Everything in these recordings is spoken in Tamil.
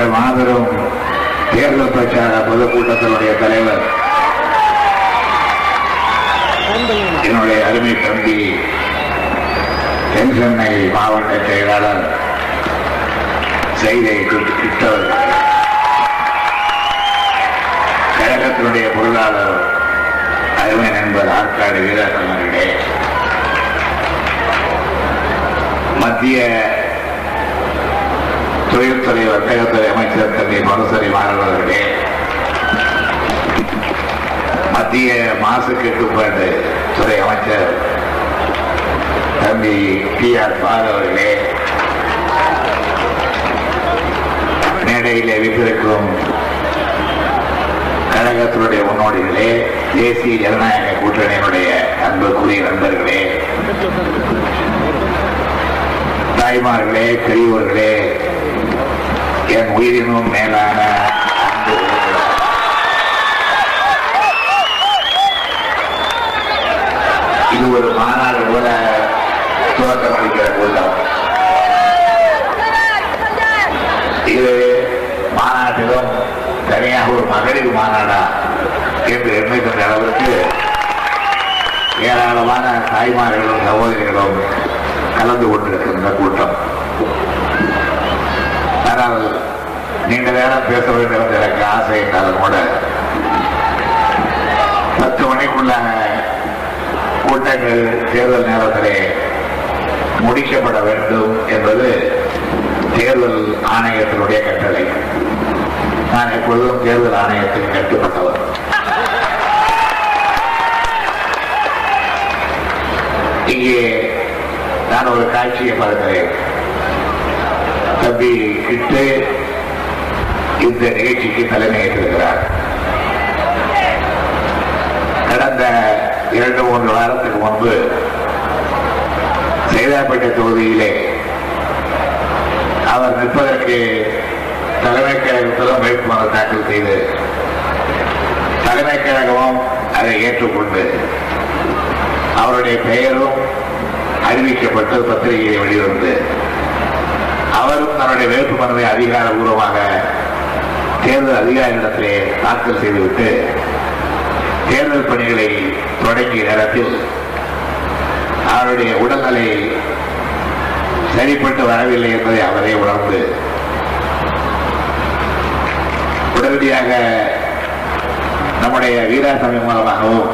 எங்கள் மாபெரும் தேர்தல் பிரச்சார பொதுக்கூட்டத்தினுடைய தலைவர். என்னுடைய அருமை தம்பி தென் சென்னை மாவட்ட செயலாளர் செய்தை கிட்டவர். கழகத்தினுடைய பொருளாளர் அருமை நண்பர் ஆற்காடு வீரர் அவர்களே. மத்திய தொழில்துறை வர்த்தகத்துறை அமைச்சர் தம்பி மனுசரி மாறன் அவர்களே. மத்திய மாசு கட்டுப்பாடு துறை அமைச்சர் தம்பி டி ஆர் பால் அவர்களே. மேடையிலே வீட்டிருக்கும் கழகத்தினுடைய முன்னோடிகளே தேசிய ஜனநாயக கூட்டணியினுடைய அன்புக்குரிய நண்பர்களே. தாய்மார்களே பெரியவர்களே என் உயிரினும் மேலான இது ஒரு மாநாடு போல துவக்கம் அளிக்கிற கூட்டம். இது மாநாட்டிலும் தனியாக ஒரு மகளிர் மாநாடா என்று எண்ணிக்கின்ற அளவிற்கு ஏராளமான தாய்மார்களும் சகோதரிகளும் கலந்து கொண்டிருக்கின்ற கூட்டம். ஆனால் நீண்ட நேரம் பேச வேண்டும் என்று எனக்கு ஆசை இருந்தாலும் கூட. பத்து மணிக்குள்ள கூட்டங்கள் தேர்தல் நேரத்திலே முடிக்கப்பட வேண்டும் என்பது தேர்தல் ஆணையத்தினுடைய கட்டளை. நான் எப்பொழுதும் தேர்தல் ஆணையத்தில் கட்டுப்பட்டவர் இங்கே நான் ஒரு காட்சியை பார்க்கிறேன். தம்பி கிட்டு இந்த நிகழ்ச்சிக்கு தலைமையேற்றிருக்கிறார். கடந்த இரண்டு மூன்று வாரத்துக்கு முன்பு சைதாப்பேட்டை தொகுதியிலே அவர் நிற்பதற்கு தலைமை கழகத்திலும் வேட்புமனு தாக்கல் செய்து தலைமை கழகமும் அதை ஏற்றுக்கொண்டு அவருடைய பெயரும் அறிவிக்கப்பட்டு பத்திரிகையை வெளிவந்து அவரும் தன்னுடைய வேட்புமனுவை அதிகாரபூர்வமாக தேர்தல் அதிகாரிகளிடத்திலே தாக்கல் செய்துவிட்டு தேர்தல் பணிகளை தொடங்கிய நேரத்தில் அவருடைய உடல்நிலை சரிப்பட்டு வரவில்லை என்பதை அவரே உணர்ந்து உடனடியாக நம்முடைய வீராசாமி மூலமாகவும்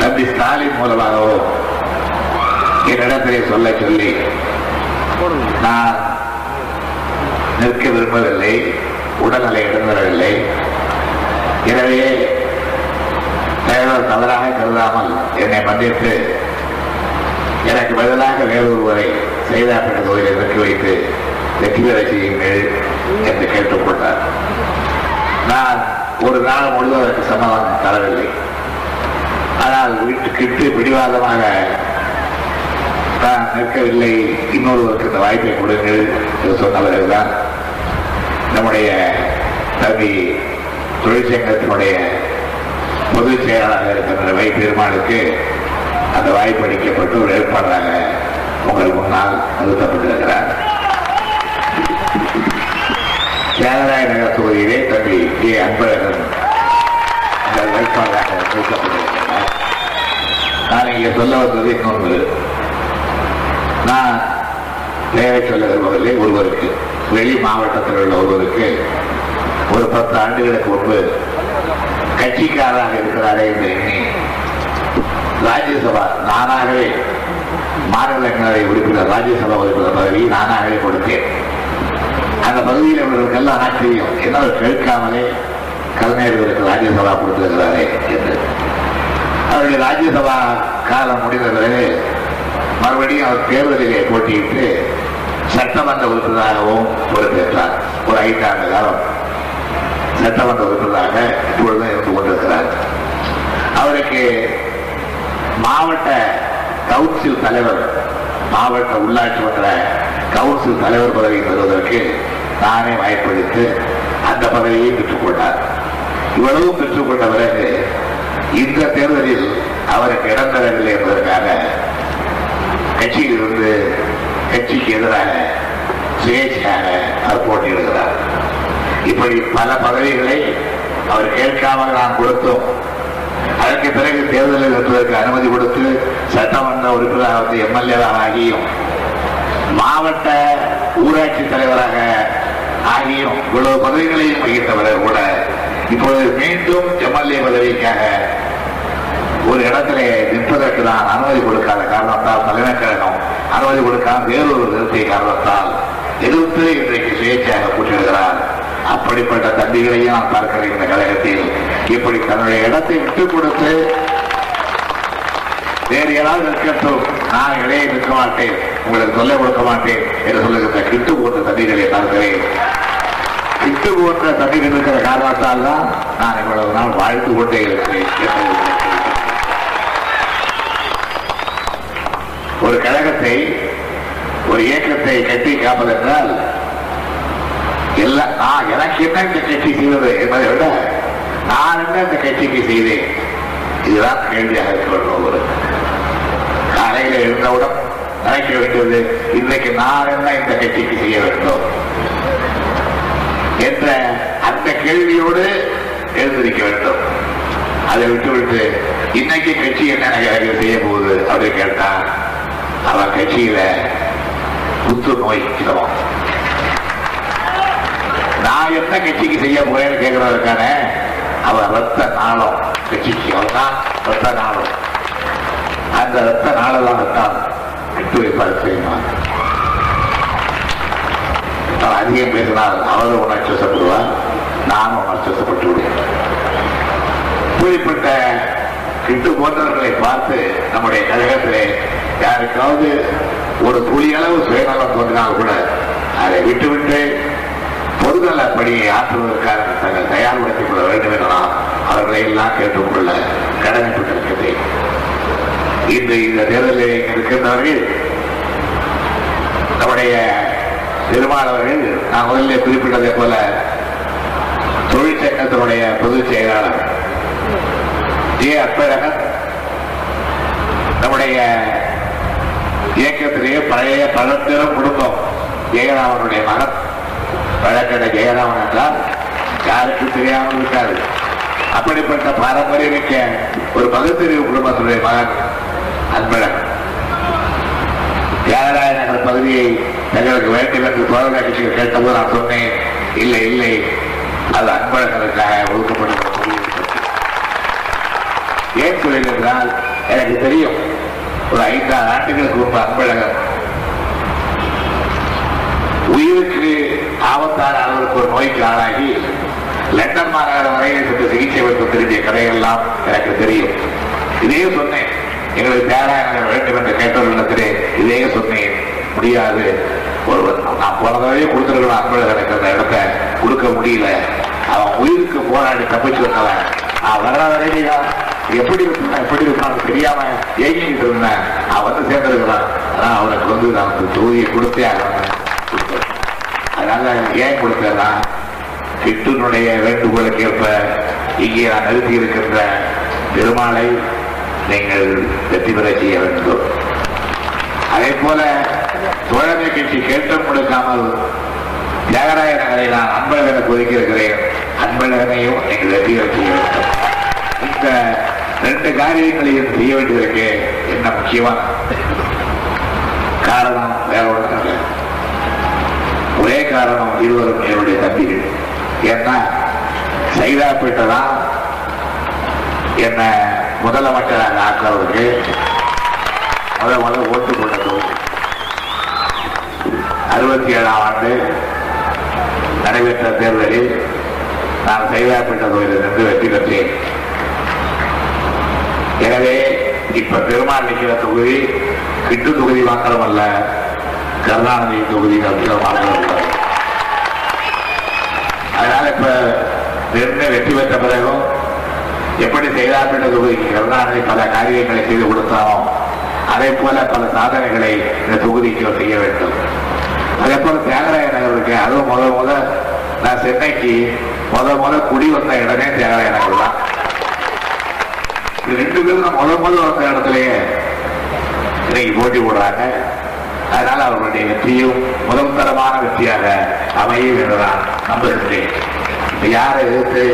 தம்பி ஸ்டாலின் மூலமாகவும் என்னிடத்திலே சொல்ல சொல்லி நான் நிற்க விரும்பவில்லை உடல்நிலை இடம்பெறவில்லை எனவே தேர்தல் தவறாக கருதாமல் என்னை மன்னித்து எனக்கு பதிலாக வேறொருவரை செய்தாப்பட்ட தொழிலை வெற்றி வைத்து வெற்றி பெற செய்யுங்கள் என்று கேட்டுக்கொண்டார் நான் ஒரு நாள் முழுவதற்கு அதற்கு தரவில்லை. ஆனால் வீட்டுக்கிட்டு பிடிவாதமாக நான் நிற்கவில்லை. இன்னொருவருக்கு இந்த வாய்ப்பை கொடுங்கள் என்று சொன்ன பிறகுதான் நம்முடைய தம்பி தொழிற்சங்கத்தினுடைய பொதுச் செயலாளராக இருக்கின்ற வை பெருமாளுக்கு அந்த வாய்ப்பு அளிக்கப்பட்டு ஒரு ஏற்பாடாக உங்கள் முன்னால் நிறுத்தப்பட்டிருக்கிறார். தியாகராய நகர் தொகுதியிலே தம்பி கே. அன்பழகன் அந்த வேட்பாளராக நிறுத்தப்பட்டிருக்கிறார். நான் இங்கே சொல்ல வந்தது இன்னொன்று. நான் தேவை சொல்ல விரும்பவில்லை ஒருவருக்கு. வெளி மாவட்டத்தில் உள்ள ஒருவருக்கு ஒரு பத்து ஆண்டுகளுக்கு முன்பு கட்சிக்காரராக இருக்கிறாரே என்று எண்ணி ராஜ்யசபா நானாகவே மாநிலங்களவை உறுப்பினர் ராஜ்யசபா உறுப்பினர் பதவி நானாகவே கொடுத்தேன். அந்த பதவியில் உள்ளவர்களுக்கெல்லாம் ஆச்சரியம் என்ன அவர் கேட்காமலே கலைஞர்களுக்கு ராஜ்யசபா கொடுத்திருக்கிறாரே என்று. அவருடைய ராஜ்யசபா காலம் முடிந்த பிறகு மறுபடியும் அவர் தேர்தலிலே போட்டியிட்டு சட்டமன்ற உறுப்பினராகவும் பொறுப்பேற்றார். ஒரு ஐந்தாண்டு காலம் சட்டமன்ற உறுப்பினராக இப்பொழுது இருந்து கொண்டிருக்கிறார். அவருக்கு மாவட்ட கவுன்சில் தலைவர் மாவட்ட உள்ளாட்சி மன்ற கவுன்சில் தலைவர் பதவி பெறுவதற்கு தானே வாய்ப்பளித்து அந்த பதவியை பெற்றுக்கொண்டார். இவ்வளவு பெற்றுக்கொண்ட பிறகு இந்த தேர்தலில் அவருக்கு இடம் தரவில்லை என்பதற்காக கட்சியில் இருந்து கட்சிக்கு எதிராக சுயேட்சையாக அவர் போட்டியிடுகிறார் இப்படி பல பதவிகளை அவர் கேட்காமல் நாம் கொடுத்தோம். அதற்கு பிறகு தேர்தலில் இருப்பதற்கு அனுமதி கொடுத்து சட்டமன்ற உறுப்பினராக வந்து எம்எல்ஏவாக ஆகியும் மாவட்ட ஊராட்சி தலைவராக ஆகியும் இவ்வளவு பதவிகளையும் வகித்தவர் கூட இப்பொழுது மீண்டும் எம்எல்ஏ பதவிக்காக ஒரு இடத்திலே நிற்பதற்கு தான் அனுமதி கொடுக்காத காரணத்தால் தலைமை கழகம் அனுமதி கொடுக்காம வேறொரு நிறுத்திய காரணத்தால் எதிர்த்து இன்றைக்கு சுயேட்சையாக கூட்டிடுகிறார் அப்படிப்பட்ட தம்பிகளையும் நான் பார்க்கிறேன் இந்த கழகத்தில். இப்படி தன்னுடைய இடத்தை விட்டுக் கொடுத்து வேறு யாராவது இருக்கட்டும் நான் இடையே நிற்க மாட்டேன். உங்களுக்கு சொல்ல கொடுக்க மாட்டேன் என்று சொல்லுகிற கிட்டு போன்ற தம்பிகளை பார்க்கிறேன். கிட்டு போன்ற தம்பிகள் இருக்கிற காரணத்தால் தான் நான் இவ்வளவு நாள் வாழ்த்து கொண்டே இருக்கிறேன் என்பதை உங்களுக்கு ஒரு கழகத்தை ஒரு இயக்கத்தை கட்டி காப்பதென்றால் எல்லாம் நான் எனக்கு என்ன இந்த கட்சி செய்வது என்பதை விட நான் என்ன இந்த கட்சிக்கு செய்தேன்? இதுதான் கேள்வியாக இருக்க வேண்டும் ஒரு காலையில எழுந்தவுடன் நினைக்க வேண்டியது இன்றைக்கு நான் என்ன இந்த கட்சிக்கு செய்ய வேண்டும்? என்ற அந்த கேள்வியோடு எழுந்திருக்க வேண்டும். அதை விட்டுவிட்டு இன்னைக்கு கட்சி என்ன செய்ய போகுது? அப்படின்னு கேட்டா அவன் கட்சியில புத்து நோய் நான் என்ன கட்சிக்கு செய்ய போறேன்னு கேட்கறதுக்கான அவன் ரத்த நாளம் கட்சிக்கு. அவன்தான் ரத்த நாளம். அந்த ரத்த நாளெல்லாம் ரத்தான் விட்டு வைப்பார் தெரியுமா? அதிகம் பேசினால் அவரும் உணர்ச்சி வசப்படுவார் நானும் உணர்ச்சி வசப்பட்டு விடுவேன் இப்படிப்பட்ட கிட்டு போன்றவர்களை பார்த்து நம்முடைய கழகத்திலே யாருக்காவது ஒரு துளி அளவு சுயநலம் தோன்றினால் கூட அதை விட்டுவிட்டு பொதுநல பணியை ஆற்றுவதற்காக தங்கள் தயார்படுத்திக் கொள்ள வேண்டும் என அவர்களை எல்லாம் கேட்டுக்கொள்ள கடமைப்பட்டிருக்கிறேன். இன்று இந்த தேர்தலில் இருக்கின்றவர்கள் நம்முடைய பெருமாளவர்கள் நான் முதலில் குறிப்பிட்டதை போல தொழிற்சங்கத்தினுடைய பொதுச் செயலாளர் ஜே அன்பழகன் நம்முடைய இயக்கத்திலேயே பழைய பழம்பெரும் குடும்பம் ஜெயராமனுடைய மகன். வழக்கட ஜெயராமன் என்றால் யாருக்கும் தெரியாமல் இருக்காது அப்படிப்பட்ட பாரம்பரியமிக்க ஒரு பகுத்தறிவு குடும்பத்துடைய மகன் அன்பழகன். தியாகராய நகர் பகுதியை தங்களுக்கு வேண்டும் என்று தோழர் கட்சிகள் கேட்டபோது நான் சொன்னேன் இல்லை இல்லை அது அன்பழகனுக்காக ஒதுக்கப்படுகிற ஏன் சொல்லுங்கள் என்றால் எனக்கு தெரியும். ஒரு ஐந்தாறு ஆண்டுகளுக்கு முன்பு அன்பழகன். உயிருக்கு ஆபத்தான அளவிற்கு ஒரு நோய்க்கு ஆளாகி லண்டன் மாநகர வரையில் சென்று சிகிச்சை பெற்று திரும்பிய கதையெல்லாம் எனக்கு தெரியும். இதே சொன்னேன். எங்களுக்கு தேராயணம் வேண்டும் என்று கேட்டவர்களிடத்திலே இதே சொன்னேன். முடியாது. ஒருவர் நான் போன கொடுத்துருக்கிற கொடுத்துருக்கலாம் அன்பழகனுக்கு அந்த இடத்த. கொடுக்க முடியல. அவன் உயிருக்கு போராடி தப்பிச்சு வந்தவன் நான் வர்ற வரையிலா எப்படி இருப்பான் எப்படி இருப்பான் தெரியாம ஏகிட்டு இருந்தேன் அவன் வந்து சேர்ந்திருக்கிறான் ஆனா அவனுக்கு வந்து நமக்கு தொகுதியை கொடுத்தே ஆகணும். கொடுத்தேன். அதனால ஏன் கொடுத்தேன்னா கிட்டுனுடைய வேண்டுகோளுக்கு ஏற்ப இங்கே நான் நிறுத்தி இருக்கின்ற பெருமாளை நீங்கள் வெற்றி பெற செய்ய வேண்டும். அதே போல தோழமை கட்சி கேட்டம் கொடுக்காமல் தியாகராய நகரை நான் அன்பழகனுக்கு ஒதுக்கி இருக்கிறேன். அன்பழகனையும் நீங்கள் வெற்றி பெற செய்ய வேண்டும். இந்த ரெண்டு காரியங்களையும் செய்ய வேண்டியதற்கு என்ன முக்கியமான காரணம் வேற ஒன்றும் ஒரே காரணம் இருவரும் என்னுடைய தம்பிகள். ஏன்னா சைதாப்பேட்டை தான் என்ன முதலமைச்சராக ஆக்குறவருக்கு முத முதல் ஓட்டு போட்டது அறுபத்தி ஏழாம் ஆண்டு நடைபெற்ற தேர்தலில் நான் சைதாப்பேட்டை தொகுதியில் நின்று வெற்றி பெற்றேன். எனவே இப்ப பெருமாள் நிற்கிற தொகுதி கிட்டு தொகுதி மாத்திரம் அல்ல கருணாநிதி தொகுதி மாத்திரம் அல்ல அதனால இப்ப நிர்ணய வெற்றி பெற்ற பிறகும் எப்படி செய்தாப்பட்ட தொகுதிக்கு கருணாநிதி பல காரியங்களை செய்து கொடுத்தாரோ அதே போல பல சாதனைகளை இந்த தொகுதிக்கு செய்ய வேண்டும். அதே போல தியாகராய நகருக்கு அதுவும் முத முத நான் சென்னைக்கு முத முத குடி வந்த இடமே தியாகராய நகர் தான். ரெண்டு பேரும் முதல் முதல் முத வந்த இடத்துலயே இன்னைக்கு போட்டி போடுறாங்க. அதனால அவருடைய வெற்றியும் முதல் தரமான வெற்றியாக அமையும் என்றுதான் நம்புகின்றேன் இப்ப யாரை எதிர்த்து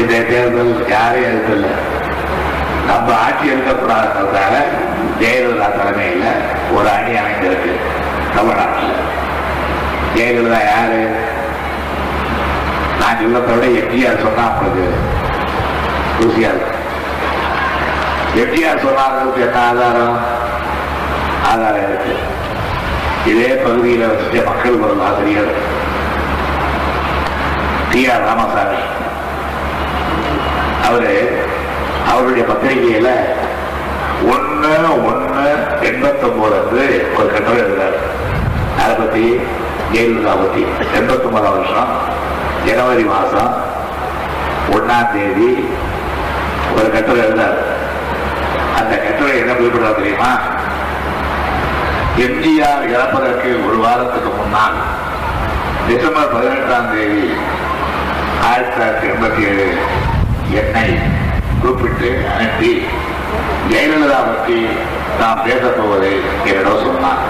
இந்த தேர்தல் யாரையும் எதிர்த்தில்லை நம்ம ஆட்சி இருக்கக்கூடாதுன்றதால ஜெயலலிதா தலைமையில் ஒரு அணி அமைந்திருக்கு தமிழ்நாட்டில். ஜெயலலிதா யாரு? நான் சொல்லத்தை விட எம்ஜிஆர் சொன்னா உங்களுக்கு ருசியா இருக்கும். எட்டியார் சொன்னார்களுக்கு என்ன ஆதாரம் ஆதாரம் இருக்கு. இதே பகுதியில் வச்சுட்டு மக்கள் குரல் ஆசிரியர் டி ஆர் ராமசாமி. அவரு அவருடைய பத்திரிகையில ஒன்னு ஒன்னு எண்பத்தி ஒன்பது வந்து ஒரு கட்டுரை எழுதுறாரு. அதை பத்தி ஜெயலலிதா பத்தி. எண்பத்தி ஒன்பதாம் வருஷம் ஜனவரி மாசம் ஒன்னாம் தேதி ஒரு கட்டுரை இருந்தார் அந்த கட்டுரை என்ன குறிப்பிடுறா தெரியுமா? எம்ஜிஆர் இறப்பதற்கு ஒரு வாரத்துக்கு முன்னால் டிசம்பர் பதினெட்டாம் தேதி ஆயிரத்தி தொள்ளாயிரத்தி எண்பத்தி ஏழு என்னை கூப்பிட்டு அனுப்பி ஜெயலலிதா பற்றி நாம் பேசப் போவதை என்னிடம் சொன்னார்.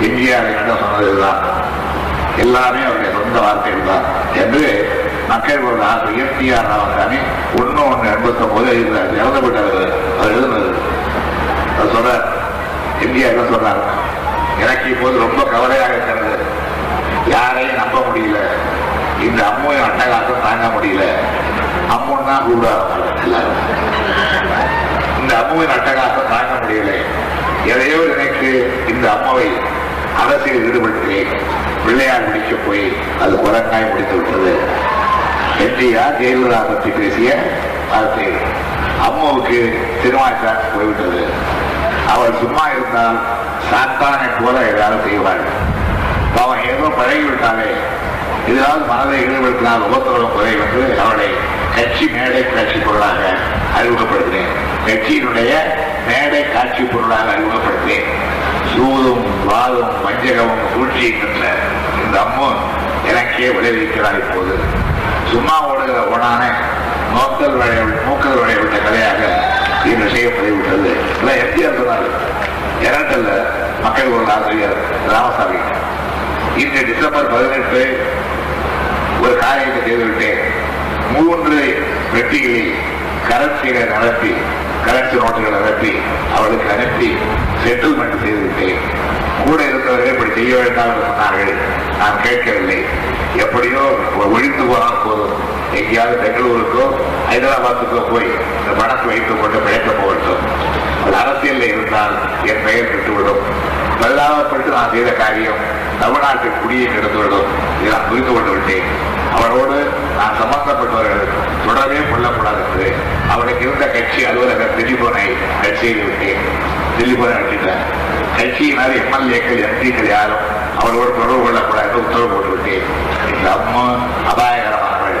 எம்ஜிஆர் என்னிடம் சொன்னதுதான் எல்லாமே அவருடைய சொந்த வார்த்தைகள் தான். என்று மக்கள் ஒரு ஆசிரியர் டி ஆர் ராமசாமி ஒன்னு ஒன்று எண்பத்தி ஒன்பது எழுதுறாரு இறந்து விட்டார் அவர் எழுதுனது. அது சொல்றார் எம்ஜிஆர் என்ன சொல்றாரு? எனக்கு இப்போது ரொம்ப கவலையாக இருக்கிறது. யாரையும் நம்ப முடியல. இந்த அம்மையும் அட்டகாசம் தாங்க முடியல. அம்முன்னு தான் எல்லாரும். இந்த அம்முவின் அட்டகாசம் தாங்க முடியல. எதையோ எனக்கு இந்த அம்மாவை அரசியல் ஈடுபடுத்தினேன் பிள்ளையார் முடிக்க போய் அது குரங்காய் முடித்து விட்டது. எம்ஜிஆர் ஜெயலலிதா பற்றி பேசிய வார்த்தை அம்மாவுக்கு திருமாச்சார் போய்விட்டது. அவள் சும்மா இருந்தால் சாத்தானை போல ஏதாவது செய்வாள் அவன் ஏதோ பழகிவிட்டாலே. இதனால் மனதை ஈடுபடுத்தினால் உபத்திரவம் குறை என்று அவளை கட்சி மேடை காட்சி பொருளாக அறிமுகப்படுத்தினேன். கட்சியினுடைய மேடை காட்சி பொருளாக அறிமுகப்படுத்தினேன். சூதும் வாதும் வஞ்சகமும் சூழ்ச்சியும் என்ற இந்த அம்மன் எனக்கே விளைவிக்கிறார் இப்போது. சும்மா ஓடுகிற ஓனான நோக்கல் வளைய மூக்கல் வளைய கதையாக இன்று செய்யப்பட்டுவிட்டது இதான் எம்ஜிஆர் சொன்னார் இரண்டல்ல மக்கள் ஒரு ஆசிரியர் ராமசாமி. இன்று டிசம்பர் பதினெட்டு ஒரு காரியத்தை செய்துவிட்டேன். மூன்று வெட்டிகளில் கரன்சிகளை நடத்தி கரன்சி நோட்டுகளை நடத்தி அவளுக்கு அனுப்பி செட்டில்மெண்ட் செய்துவிட்டேன். கூட இருந்தவர்கள் இப்படி செய்ய வேண்டாம் என்று சொன்னார்கள். நான் கேட்கவில்லை. எப்படியோ ஒழித்து போனால் போதும். எங்கேயாவது பெங்களூருக்கோ ஹைதராபாத்துக்கோ போய் இந்த பணத்தை வைத்துக் கொண்டு பிழைக்க போகட்டும். அது அரசியலில் இருந்தால் என் பெயர் பெற்றுவிடும். பரிதாபப்பட்டு நான் செய்த காரியம் தமிழ்நாட்டில் குடியை நடந்துவிடும் இதை நான் புரிந்து கொண்டு விட்டேன். அவளோடு நான் சம்பந்தப்பட்டவர்கள் தொடரவே கொள்ளக்கூடாது என்று அவளுக்கு இருந்த கட்சி அலுவலக திலீபனை கட்சியில் விட்டேன். திலீபனை விட்டுட்டேன் கட்சியினால் எம்எல்ஏக்கள் எம்பிக்கள் யாரும் அவளோடு தொடர்பு கொள்ளக்கூடாது உத்தரவு போட்டு இந்த அம்மா அபாயகரமானவள்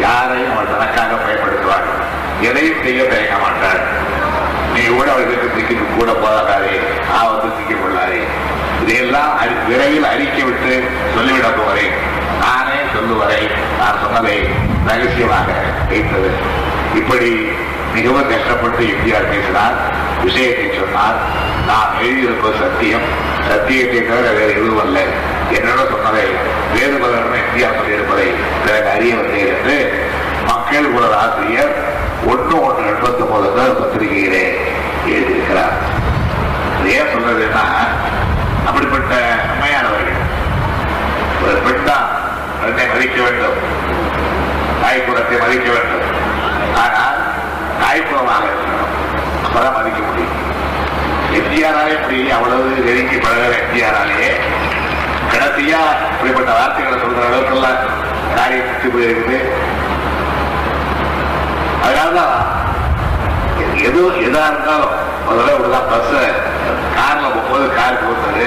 யாரையும் அவள் தனக்காக பயன்படுத்துவாள் எதையும் செய்ய தயங்க மாட்டாள் நீ கூட அவளுக்கு திக்கிட்டு கூட போதாதே ஆபத்து சிக்கிக் கொள்ளாதே இதையெல்லாம் அறி- விரைவில் அறிக்கை விட்டு சொல்லிவிட போகிறேன். நானே சொல்லுவரை நான் சொன்னதை ரகசியமாக வைத்தது. இப்படி மிகவும் கஷ்டப்பட்டு எம்ஜிஆர் பேசினார். விஷயத்தை சொன்னால் நான் எழுதியிருப்பது சத்தியம். சத்தியத்தை தவிர வேறு எதுவும் அல்ல. என்னோட சொன்னதை வேறு பலரும் வித்தியாசம் இருப்பதை பிறகு அறிய வந்தேன் என்று மக்கள் குரல் ஆசிரியர் ஒன்று ஒன்று எண்பத்தி ஒன்பது பத்திரிகையிலே எழுதியிருக்கிறார். ஏன் சொல்றதுன்னா அப்படிப்பட்ட அம்மையானவர்கள். ஒரு பெண் தான் தன்னை மதிக்க வேண்டும். தாய்ப்புறத்தை மதிக்க வேண்டும். ஆனால் தாய்ப்புறமாக இருக்கணும் அப்பதான் மதிக்க முடியும். எம்ஜிஆராலே இப்படி அவ்வளவு நெருங்கி பழகிற எம்ஜிஆராலேயே. கடைசியா இப்படிப்பட்ட வார்த்தைகளை சொல்ற அளவுக்கெல்லாம் காரியம் சுற்றி போயிருக்குது. அதனாலதான் எது எதா இருந்தாலும் முதல்ல இப்படிதான் பஸ் கார்ல போகும்போது கார் போகுது.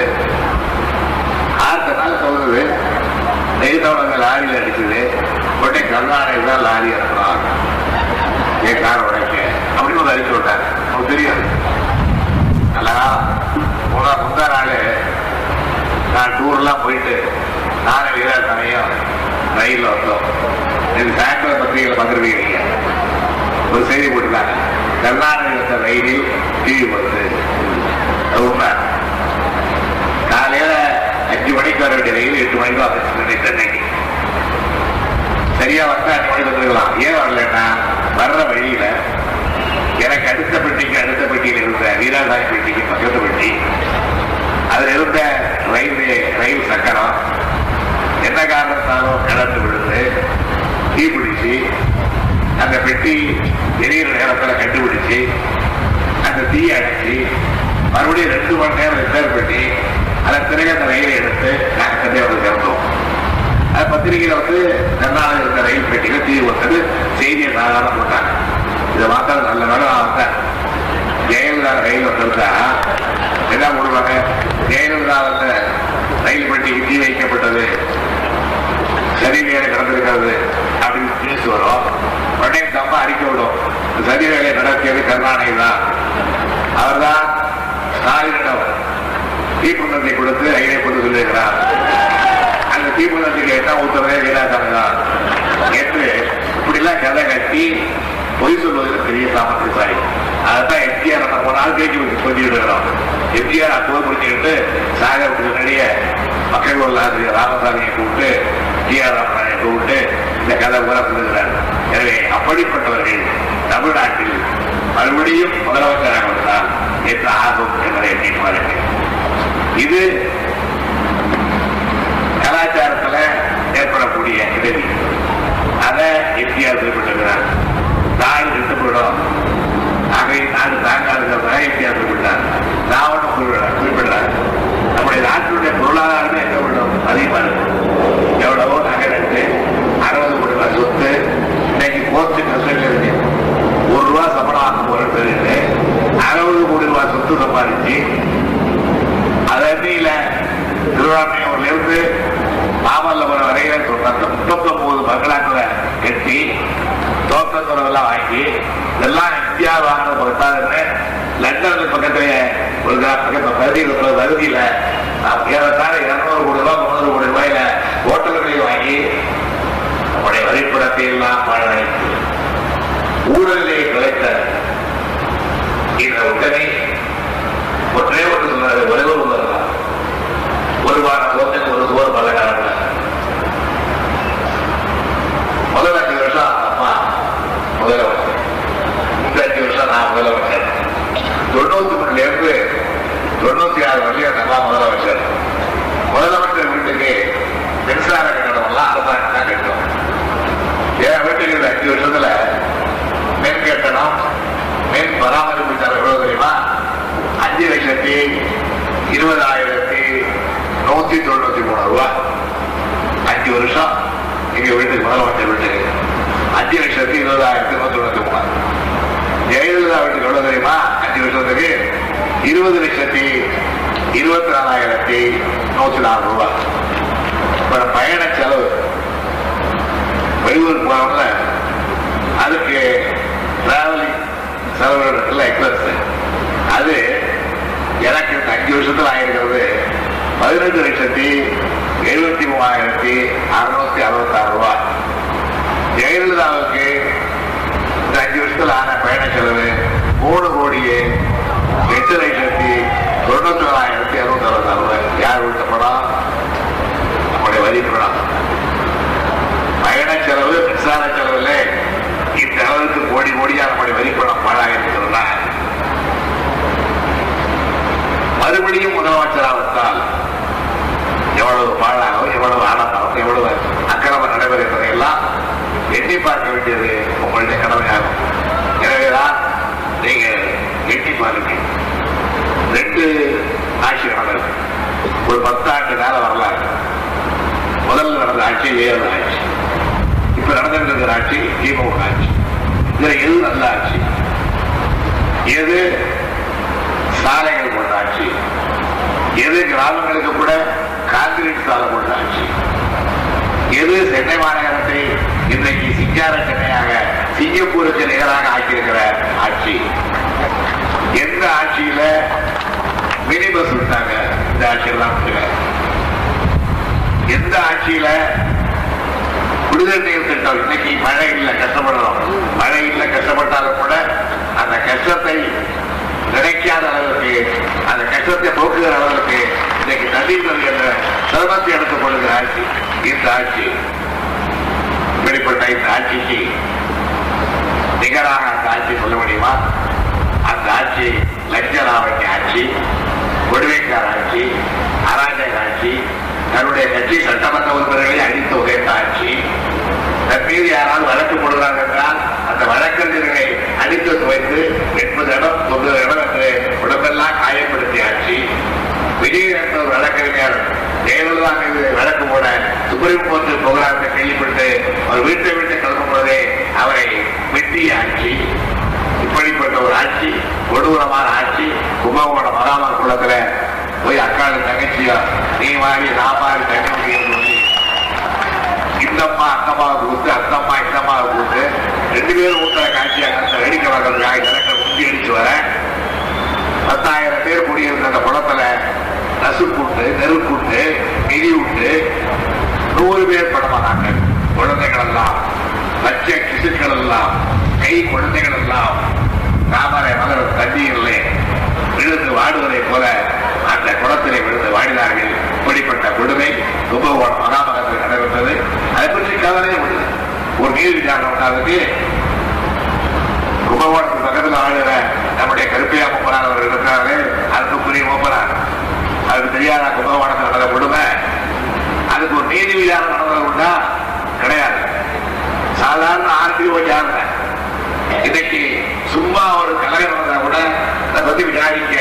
கார்த்தனால சொல்றது நெய்தவங்க லாரியில் அடிக்குது. உடனே கருணாநிதி தான் லாரி அனுப்புறான் ஏன் கார் உடைக்க அப்படின்னு ஒரு அறிக்கை விட்டாங்க நமக்கு தெரியாது. நல்லா முன்னா முந்தா நாள் நான் டூர்லாம் போயிட்டு நானும் வீரா சமயம் ரயிலில் வந்தோம். இது சாயந்தரம் பத்திரிகையில் பார்த்துருவீங்க நீங்க. ஒரு செய்தி போட்டுருக்காங்க கருணாநிதி ரயிலில் டிவி வருது அது உண்மை. மணிக்கு வர வேண்டிய ரயில் எட்டு மணிக்கு வந்துச்சு சென்னைக்கு சரியா வந்தா அஞ்சு மணிக்கு வந்துருக்கலாம். ஏன் வரலன்னா வர்ற வழியில பெட்டியில் இருந்த வீராசாமி பெட்டிக்கு பக்கத்து பெட்டி அதுல இருந்த ரயில்வே ரயில் சக்கரம். என்ன காரணத்தாலும் கிடந்து விழுந்து தீபிடிச்சு அந்த பெட்டி எரியிற நேரத்தில் கண்டுபிடிச்சு அந்த தீ அடிச்சு மறுபடியும் ரெண்டு மணி நேரம் ரிப்பேர் பண்ணி அதன் பிறகு அந்த ரயிலை எடுத்து நாங்கள் சென்னை வந்து சேர்ந்தோம் அது பத்திரிகையில் வந்து கர்நாடக இருந்த ரயில் பெட்டியில் தீ வந்தது செய்தியை சாதாரண போட்டாங்க. இதை மாத்திரம் நல்ல வேலை நான் வந்தேன் ஜெயலலிதா ரயில் வந்திருந்தா என்ன போடுவாங்க ஜெயலலிதா வந்த ரயில் பெட்டி தீ வைக்கப்பட்டது. சரி வேலை நடந்திருக்கிறது அப்படின்னு நியூஸ் வரும். உடனே தப்பா அறிக்கை விடும். சரி வேலை நடத்தியது கருணாநிதி தான். அவர் தான் ஸ்டாலினிடம் தீப்பந்தத்தை கொடுத்து ரயிலை கொண்டு சொல்லியிருக்கிறார் அந்த தீப்பந்தத்துக்கு என்ன உத்தரவே வீராசாமி தான் என்று இப்படிலாம் கதை கட்டி பொய் சொல்வதில் பெரிய சாமர்த்தியசாலி அதான் எம்ஜிஆர் நம்ம நாள் பேச்சு சொல்லி விடுகிறோம் எம்ஜிஆர் அப்போது முடிச்சுக்கிட்டு சாகருக்கு முன்னாடியே மக்கள் உள்ள ஆசிரியர் ராமசாமியை கூப்பிட்டு ஜிஆர் ராமசாமியை கூப்பிட்டு இந்த கதை உரம் சொல்லுகிறார் எனவே அப்படிப்பட்டவர்கள் தமிழ்நாட்டில் மறுபடியும் முதலமைச்சராக வந்தால் என்ன ஆர்வம் என்பதை எண்ணிட்டு இது கலாச்சாரத்துல ஏற்படக்கூடிய இடைவெளி அதை எம்ஜிஆர் குறிப்பிட்டிருக்கிறார். தாய் விட்டு போயிடும் ஆகவே நாடு தாங்காதுங்கிறத எம்ஜிஆர் குறிப்பிட்டார் நான் ஒன்றும் குறிப்பிடுறார். நம்முடைய நாட்டினுடைய பொருளாதாரமே எங்க உள்ளோம் அதிகமா இருக்கும் எவ்வளவோ நகை நட்டு அறுபது கோடி ரூபாய் சொத்து இன்னைக்கு போஸ்ட் கஸ்டடியில் இருக்கு. ஒரு ரூபா சம்பளம் வாங்க போறேன்னு சொல்லிட்டு அறுபது கோடி ரூபாய் சொத்து சம்பாதிச்சு அதன்னில திருவாரூர்ல இருந்து மாமல்லபுரம் வரையில அந்த முப்பத்தொன்பது பங்களாக்களை கட்டி டோக்கன் உறவெல்லாம் வாங்கி இதெல்லாம் இந்தியா வாங்கின பக்கத்தாருன்னு லண்டன் பக்கத்துல ஒரு பக்கத்துல பகுதியில் இருக்கிற பகுதியில ஏறத்தாழ இருநூறு கோடி ரூபாய் முந்நூறு கோடி ரூபாயில ஹோட்டல்களை வாங்கி நம்முடைய வரிப்படத்தை எல்லாம் பாழடைத்து ஊழலிலே கிடைத்த இந்த உடனே ஒற்றே ஒன்று சொன்னாரு ஒரே ஒரு உதாரணம் ஒரு வாரம் தோட்டத்துக்கு ஒரு சோறு பலகாரம் முதல் அஞ்சு வருஷம் அம்மா முதலமைச்சர் இந்த அஞ்சு வருஷம் நான் முதலமைச்சர் தொண்ணூத்தி மூணுல இருந்து தொண்ணூத்தி ஆறு வரையும் நல்லா முதலமைச்சர் முதலமைச்சர் வீட்டுக்கு மின்சார கட்டணம் எல்லாம் அரசாங்கம் தான் கட்டணும் என் வீட்டுக்கு இந்த அஞ்சு வருஷத்துல மின் கட்டணம் மின் பராமரிப்பு செலவு எவ்வளவு தெரியுமா அஞ்சு லட்சத்தி இருபதாயிரத்தி நூத்தி தொண்ணூத்தி மூணு ரூபாய். அஞ்சு வருஷம் எங்க வீட்டுக்கு முதலமைச்சர் வீட்டுக்கு அஞ்சு லட்சத்தி இருபதாயிரத்தி நூத்தி தொண்ணூத்தி ஜெயலலிதா வீட்டுக்கு எவ்வளவு தெரியுமா? அஞ்சு வருஷத்துக்கு இருபது லட்சத்தி இருபத்தி நாலாயிரத்தி நூத்தி நாலு ரூபாய். பயண செலவு வெளியூர் போனோம்ல அதுக்கு டிராவலிங் செலவு இருக்குல்ல எக்ஸ்பிரஸ் அது எனக்கு இந்த அஞ்சு வருஷத்துல ஆயிருக்கிறது பதினெட்டு லட்சத்தி எழுபத்தி மூவாயிரத்தி அறுநூத்தி அறுபத்தி ஆறு ரூபாய் ஜெயலலிதாவுக்கு இந்த ஆன பயண செலவு மூணு கோடியே எட்டு லட்சத்தி தொண்ணூத்தி நாலாயிரத்தி அறுநூத்தி அறுபத்தி அறுபது ரூபாய். யார் விட்டப்படா படம்? நம்முடைய வரி படம். பயண செலவு மின்சார செலவுல இந்த அளவுக்கு கோடி கோடியா நம்முடைய வரி பணம் பாழாயிருக்கிறதா மறுபடியும் முதலமைச்சராவிட்டால் எவ்வளவு பாழாகும் எவ்வளவு ஆனந்தாகும் எவ்வளவு அக்கிரமம் நடைபெறும் எண்ணி பார்க்க வேண்டியது உங்களுடைய கடமையாகும். எனவேதான் நீங்க எட்டி பாருங்க. ரெண்டு ஆட்சி நடந்தது. ஒரு பத்தாண்டு கால வரலாறு. முதல்ல நடந்த ஆட்சி ஏழு ஆட்சி. இப்ப நடந்துட்டு இருக்கிற ஆட்சி திமுக ஆட்சி. இதுல எது நல்ல ஆட்சி? எது சாலைகள் போட்ட ஆட்சி? எது கிராமங்களுக்கு கூட கான்கிரீட் சாலை போட்ட ஆட்சி? எது சென்னை மாநகரத்தை இன்றைக்கு சிங்கார சென்னையாக சிங்கப்பூருக்கு நிகராக ஆக்கியிருக்கிற ஆட்சி. எந்த ஆட்சியில மினி பஸ் விட்டாங்க? இந்த ஆட்சியில் தான் எந்த ஆட்சியில விடுதலை நீர் திட்டம்? இன்னைக்கு மழை இல்லை கஷ்டப்படுறோம். மழை இல்லை கஷ்டப்பட்டாலும் கூட அந்த கஷ்டத்தை நினைக்காத அளவுக்கு அந்த கஷ்டத்தை போக்குகிற அளவுக்கு இன்னைக்கு தண்ணீர் என்ற சிரமத்தை எடுத்துக் கொள்கிற ஆட்சி இந்த ஆட்சி. இப்படிப்பட்ட இந்த ஆட்சிக்கு நிகராக அந்த ஆட்சி சொல்ல முடியுமா? அந்த ஆட்சி லட்ச ஆட்சி கொடுமைக்கார ஆட்சி அராஜக ஆட்சி தன்னுடைய கட்சி சட்டமன்ற உறுப்பினர்களை அடித்து உகைத்த ஆட்சி. தன் மீது யாராவது வழக்கு போடுகிறார் என்றால் அந்த வழக்கறிஞர்களை அடித்து துவைத்து எண்பது இடம் தொண்ணூறு இடம் என்று உடம்பெல்லாம் காயப்படுத்திய ஆட்சி. விஜய் என்ற ஒரு வழக்கறிஞர் ஜெயலலிதா மீது வழக்கு போட சுப்ரீம் கோர்ட்டு போகிறார் கேள்விப்பட்டு அவர் வீட்டை விட்டு கிளம்பும் பொழுதே அவரை வெட்டிய ஆட்சி இப்படிப்பட்ட ஒரு ஆட்சி கொடூரமான ஆட்சி கும்பகோணம் மகாமல் குளத்துல போய் அக்காடு தங்கச்சியா நீ மாறி நான் மாறி தங்கச்சி இந்தம்மா அந்தம்மாவை கூட்டு அந்தம்மா இந்தம்மாவை கூட்டு ரெண்டு பேரும் ஊத்துற காட்சியாக வேடிக்கை பார்க்கறதுக்காக ஜனங்கள் முந்தி அடிச்சு வர பத்தாயிரம் பேர் குடியிருந்த அந்த குளத்துல நசுக்குண்டு நெருக்குண்டு மிதி உண்டு நூறு பேர் படமானாங்க குழந்தைகள் எல்லாம் லட்ச கிசுக்கள் எல்லாம் கை குழந்தைகள் எல்லாம் தாமரை மலர் தண்ணீரிலே விழுந்து வாடுவதை போல அந்த குளத்திலே விழுந்து வாடினார்கள். இப்படிப்பட்ட கொடுமை கும்பகோணம் மகாமகத்தில் நடைபெற்றது அதை பற்றி கவலையே ஒரு நீர் விசாரணை உண்டாகுது. கும்பகோணத்துக்கு பக்கத்தில் ஆளுகிற நம்முடைய கருப்பையா முப்பனார் அவர் இருக்கிறாரு அன்புக்குரிய முப்பனார் அதுக்கு தெரியாத கும்பகோணத்தில் நடந்த கொடுமை அதுக்கு ஒரு நீதி விசாரணை நடந்தது உண்டா கிடையாது சாதாரண ஆர்டிஓ விசாரணை இன்னைக்கு சும்மா ஒரு கலகம் வந்தா கூட அதை பத்தி விசாரிக்க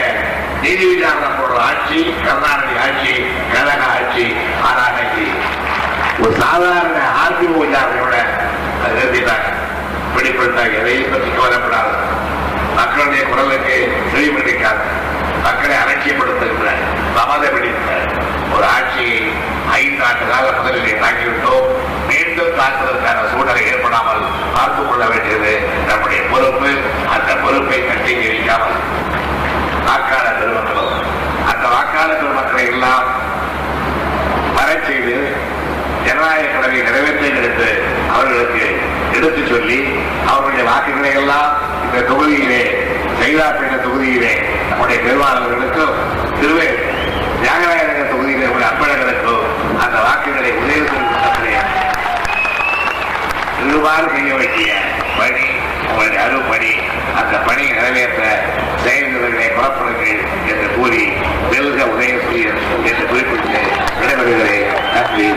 நீதி விசாரணை போடுற ஆட்சி கருணாநிதி ஆட்சி கழக ஆட்சி ஆராய்ச்சி ஒரு சாதாரண ஆர்டிஓ விசாரணையோட அது நிறுத்திட்டாங்க இப்படிப்பட்ட எதையும் பற்றி கவலைப்படாது. மக்களுடைய குரலுக்கு செவிமதிக்காது மக்களை அலட்சியப்படுத்துகின்ற சமத பிடித்த ஒரு ஆட்சியை ஐந்தாண்டு கால முதலிலே தாக்கிவிட்டோம். மீண்டும் தாக்குவதற்கான சூழலை ஏற்படாமல் பார்த்துக் கொள்ள வேண்டியது எடுத்து சொல்லி அவருடைய வாக்குகளை எல்லாம் இந்த தொகுதியிலே சைலாப்பேட்டை தொகுதியிலே நம்முடைய பெருமாளர்களுக்கும் திருவே தியாகராயரக தொகுதியிலே நம்முடைய அப்பழர்களுக்கும் அந்த வாக்குகளை உதயத்திற்கு திருவாறு செய்ய வேண்டிய பணி உங்களுடைய அருள்பணி அந்த பணியை நிறைவேற்ற செயல்களை புறப்படுங்கள் என்று கூறி வெல்க உதயசூரியன் என்று குறிப்பிட்டு விடைபெறுகிறேன். நன்றி